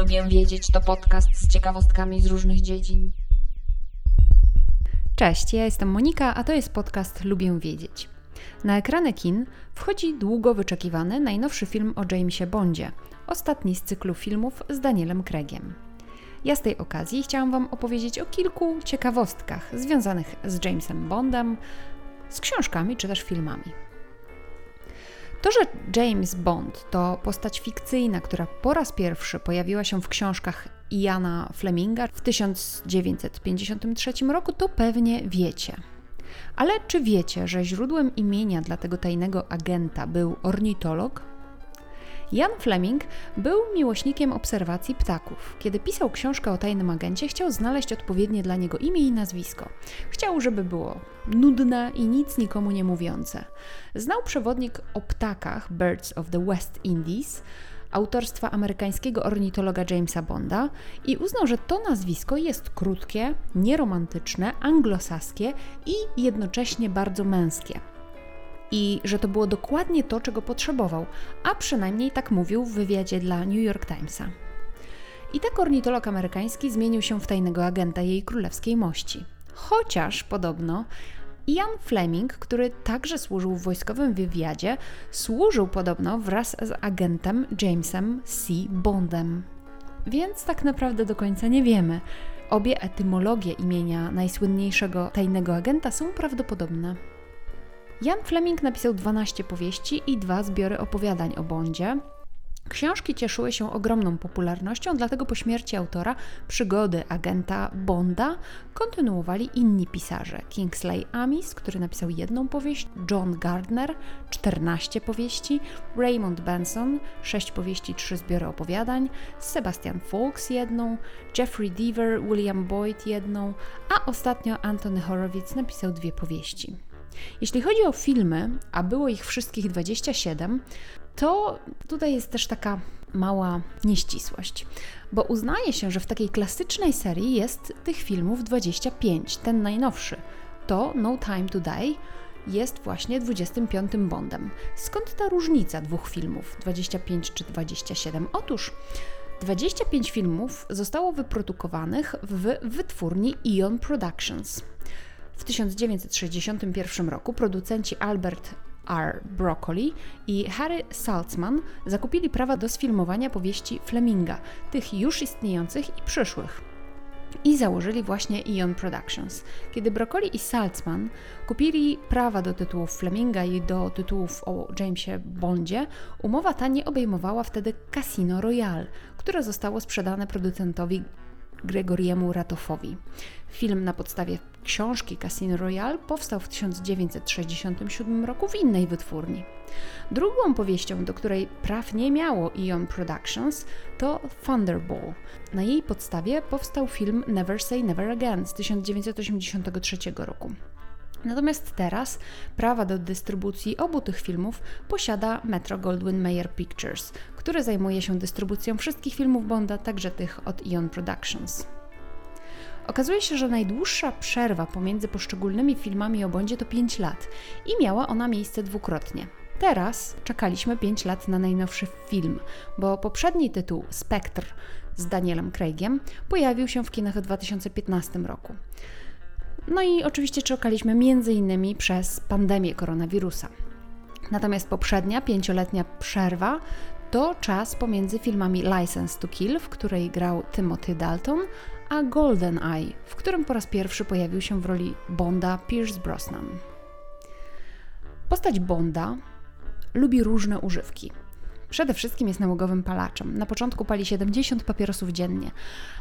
Lubię wiedzieć to podcast z ciekawostkami z różnych dziedzin. Cześć, ja jestem Monika, a to jest podcast Lubię wiedzieć. Na ekrany kin wchodzi długo wyczekiwany najnowszy film o Jamesie Bondzie, ostatni z cyklu filmów z Danielem Craigiem. Ja z tej okazji chciałam Wam opowiedzieć o kilku ciekawostkach związanych z Jamesem Bondem, z książkami czy też filmami. To, że James Bond to postać fikcyjna, która po raz pierwszy pojawiła się w książkach Iana Fleminga w 1953 roku, to pewnie wiecie. Ale czy wiecie, że źródłem imienia dla tego tajnego agenta był ornitolog, Jan Fleming był miłośnikiem obserwacji ptaków. Kiedy pisał książkę o tajnym agencie, chciał znaleźć odpowiednie dla niego imię i nazwisko. Chciał, żeby było nudne i nic nikomu nie mówiące. Znał przewodnik o ptakach Birds of the West Indies autorstwa amerykańskiego ornitologa Jamesa Bonda i uznał, że to nazwisko jest krótkie, nieromantyczne, anglosaskie i jednocześnie bardzo męskie i że to było dokładnie to, czego potrzebował, a przynajmniej tak mówił w wywiadzie dla New York Timesa. I tak ornitolog amerykański zmienił się w tajnego agenta jej królewskiej mości. Chociaż podobno Ian Fleming, który także służył w wojskowym wywiadzie, służył podobno wraz z agentem Jamesem C. Bondem. Więc tak naprawdę do końca nie wiemy. Obie etymologie imienia najsłynniejszego tajnego agenta są prawdopodobne. Jan Fleming napisał 12 powieści i dwa zbiory opowiadań o Bondzie. Książki cieszyły się ogromną popularnością, dlatego po śmierci autora przygody agenta Bonda kontynuowali inni pisarze. Kingsley Amis, który napisał jedną powieść, John Gardner 14 powieści, Raymond Benson 6 powieści, 3 zbiory opowiadań, Sebastian Fawkes jedną, Jeffrey Deaver, William Boyd jedną, a ostatnio Anthony Horowitz napisał dwie powieści. Jeśli chodzi o filmy, a było ich wszystkich 27, to tutaj jest też taka mała nieścisłość, bo uznaje się, że w takiej klasycznej serii jest tych filmów 25. Ten najnowszy to No Time to Die jest właśnie 25 Bondem. Skąd ta różnica dwóch filmów, 25 czy 27? Otóż 25 filmów zostało wyprodukowanych w wytwórni Eon Productions. W 1961 roku producenci Albert R. Broccoli i Harry Saltzman zakupili prawa do sfilmowania powieści Fleminga, tych już istniejących i przyszłych. I założyli właśnie Eon Productions. Kiedy Broccoli i Saltzman kupili prawa do tytułów Fleminga i do tytułów o Jamesie Bondzie, umowa ta nie obejmowała wtedy Casino Royale, które zostało sprzedane producentowi Gregoriemu Ratofowi. Film na podstawie książki Casino Royale powstał w 1967 roku w innej wytwórni. Drugą powieścią, do której praw nie miało Eon Productions, to Thunderball. Na jej podstawie powstał film Never Say Never Again z 1983 roku. Natomiast teraz prawa do dystrybucji obu tych filmów posiada Metro Goldwyn Mayer Pictures, które zajmuje się dystrybucją wszystkich filmów Bonda, także tych od Eon Productions. Okazuje się, że najdłuższa przerwa pomiędzy poszczególnymi filmami o Bondzie to 5 lat i miała ona miejsce dwukrotnie. Teraz czekaliśmy 5 lat na najnowszy film, bo poprzedni tytuł Spectre z Danielem Craigiem pojawił się w kinach w 2015 roku. No i oczywiście czekaliśmy innymi przez pandemię koronawirusa. Natomiast poprzednia pięcioletnia przerwa to czas pomiędzy filmami License to Kill, w której grał Timothy Dalton, a Golden Eye, w którym po raz pierwszy pojawił się w roli Bonda Pierce Brosnan. Postać Bonda lubi różne używki. Przede wszystkim jest nałogowym palaczem. Na początku pali 70 papierosów dziennie,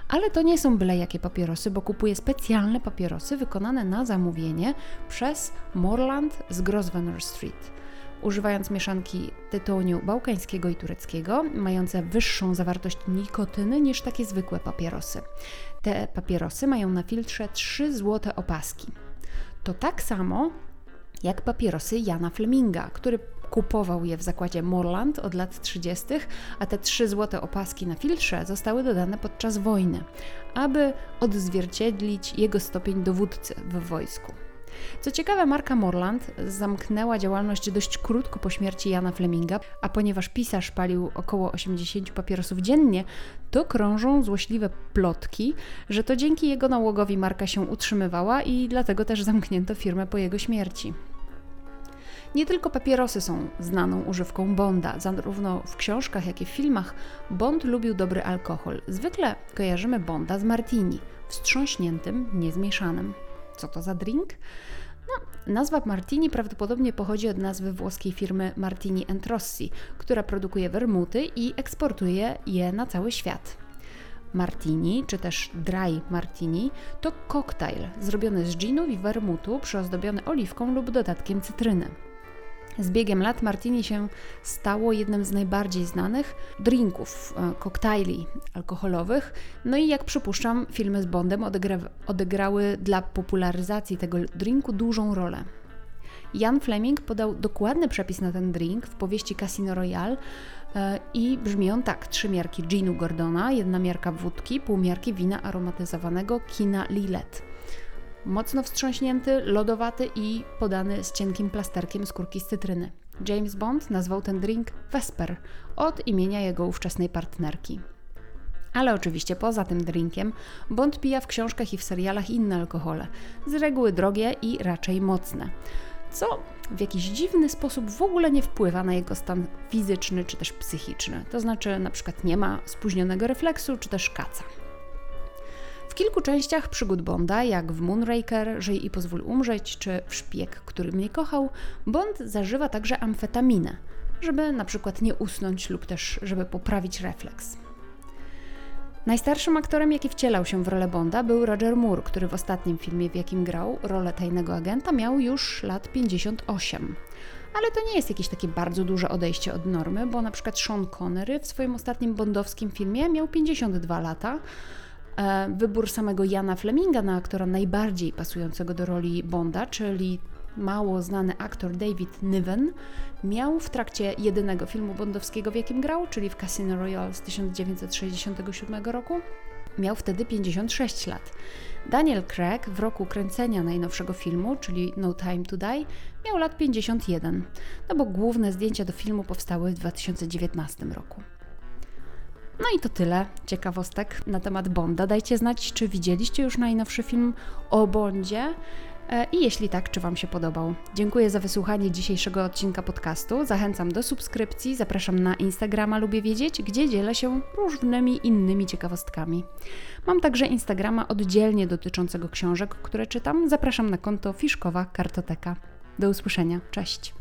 ale to nie są byle jakie papierosy, bo kupuje specjalne papierosy wykonane na zamówienie przez Morland z Grosvenor Street używając mieszanki tytoniu bałkańskiego i tureckiego, mające wyższą zawartość nikotyny niż takie zwykłe papierosy. Te papierosy mają na filtrze 3 złote opaski. To tak samo jak papierosy Jana Fleminga, który kupował je w zakładzie Morland od lat 30., a te trzy złote opaski na filtrze zostały dodane podczas wojny, aby odzwierciedlić jego stopień dowódcy w wojsku. Co ciekawe, marka Morland zamknęła działalność dość krótko po śmierci Jana Fleminga, a ponieważ pisarz palił około 80 papierosów dziennie, to krążą złośliwe plotki, że to dzięki jego nałogowi marka się utrzymywała i dlatego też zamknięto firmę po jego śmierci. Nie tylko papierosy są znaną używką Bonda. Zarówno w książkach, jak i w filmach Bond lubił dobry alkohol. Zwykle kojarzymy Bonda z martini, wstrząśniętym, niezmieszanym. Co to za drink? No, nazwa Martini prawdopodobnie pochodzi od nazwy włoskiej firmy Martini Rossi, która produkuje wermuty i eksportuje je na cały świat. Martini, czy też dry martini, to koktajl zrobiony z ginów i wermutu, przyozdobiony oliwką lub dodatkiem cytryny. Z biegiem lat martini się stało jednym z najbardziej znanych drinków, e, koktajli alkoholowych. No i jak przypuszczam, filmy z Bondem odegra odegrały dla popularyzacji tego drinku dużą rolę. Jan Fleming podał dokładny przepis na ten drink w powieści Casino Royale e, i brzmi on tak: trzy miarki ginu Gordona, jedna miarka wódki, pół miarki wina aromatyzowanego kina Lillet mocno wstrząśnięty, lodowaty i podany z cienkim plasterkiem skórki z cytryny. James Bond nazwał ten drink Vesper od imienia jego ówczesnej partnerki. Ale oczywiście poza tym drinkiem Bond pija w książkach i w serialach inne alkohole, z reguły drogie i raczej mocne, co w jakiś dziwny sposób w ogóle nie wpływa na jego stan fizyczny czy też psychiczny. To znaczy na przykład nie ma spóźnionego refleksu czy też kaca. Kilku częściach przygód Bonda, jak w Moonraker, Żyj i pozwól umrzeć, czy w Szpieg, który mnie kochał, Bond zażywa także amfetaminę, żeby na przykład nie usnąć lub też żeby poprawić refleks. Najstarszym aktorem, jaki wcielał się w rolę Bonda, był Roger Moore, który w ostatnim filmie, w jakim grał rolę tajnego agenta, miał już lat 58. Ale to nie jest jakieś takie bardzo duże odejście od normy, bo na przykład Sean Connery w swoim ostatnim bondowskim filmie miał 52 lata, wybór samego Jana Fleminga na aktora najbardziej pasującego do roli Bonda, czyli mało znany aktor David Niven, miał w trakcie jedynego filmu bondowskiego, w jakim grał, czyli w Casino Royale z 1967 roku, miał wtedy 56 lat. Daniel Craig w roku kręcenia najnowszego filmu, czyli No Time to Die, miał lat 51, no bo główne zdjęcia do filmu powstały w 2019 roku. No i to tyle ciekawostek na temat Bonda. Dajcie znać, czy widzieliście już najnowszy film o Bondzie. E, I jeśli tak, czy Wam się podobał? Dziękuję za wysłuchanie dzisiejszego odcinka podcastu. Zachęcam do subskrypcji, zapraszam na Instagrama Lubię Wiedzieć, gdzie dzielę się różnymi innymi ciekawostkami. Mam także Instagrama oddzielnie dotyczącego książek, które czytam. Zapraszam na konto Fiszkowa Kartoteka. Do usłyszenia. Cześć.